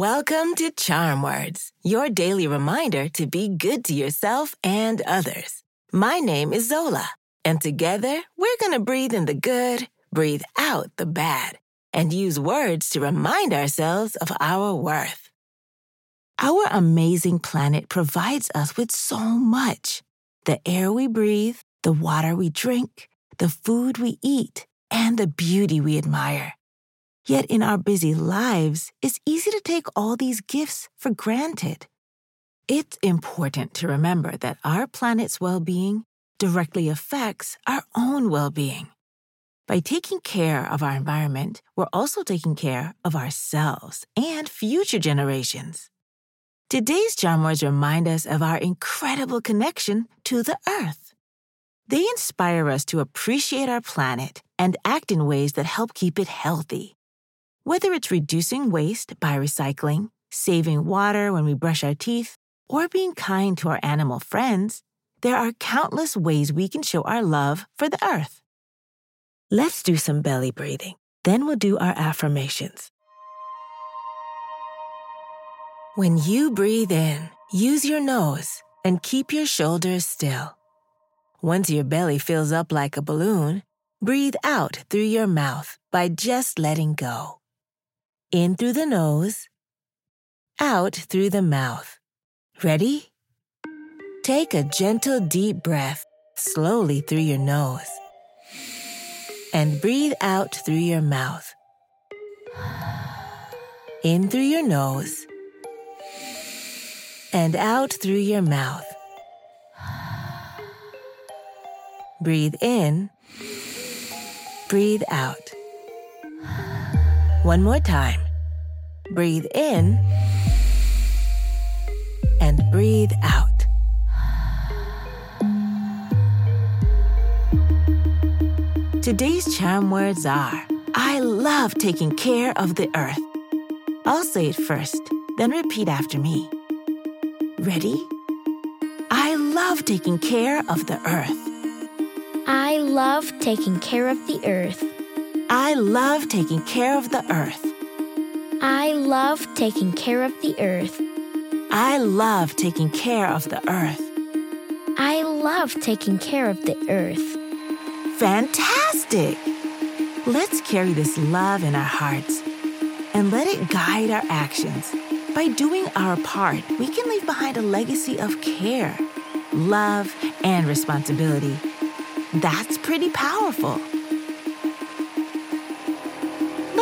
Welcome to Charm Words, your daily reminder to be good to yourself and others. My name is Zola, and together we're going to breathe in the good, breathe out the bad, and use words to remind ourselves of our worth. Our amazing planet provides us with so much the air we breathe, the water we drink, the food we eat, and the beauty we admire. Yet in our busy lives, it's easy to take all these gifts for granted. It's important to remember that our planet's well being directly affects our own well being. By taking care of our environment, we're also taking care of ourselves and future generations. Today's charm words remind us of our incredible connection to the Earth. They inspire us to appreciate our planet and act in ways that help keep it healthy. Whether it's reducing waste by recycling, saving water when we brush our teeth, or being kind to our animal friends, there are countless ways we can show our love for the earth. Let's do some belly breathing. Then we'll do our affirmations. When you breathe in, use your nose and keep your shoulders still. Once your belly fills up like a balloon, breathe out through your mouth by just letting go in through the nose, out through the mouth. Ready? Take a gentle deep breath slowly through your nose and breathe out through your mouth. In through your nose and out through your mouth. Breathe in, breathe out. One more time. Breathe in and breathe out. Today's charm words are I love taking care of the earth. I'll say it first, then repeat after me. Ready? I love taking care of the earth. I love taking care of the earth. I love taking care of the earth. I love taking care of the earth. I love taking care of the earth. I love taking care of the earth. Fantastic! Let's carry this love in our hearts and let it guide our actions. By doing our part, we can leave behind a legacy of care, love, and responsibility. That's pretty powerful.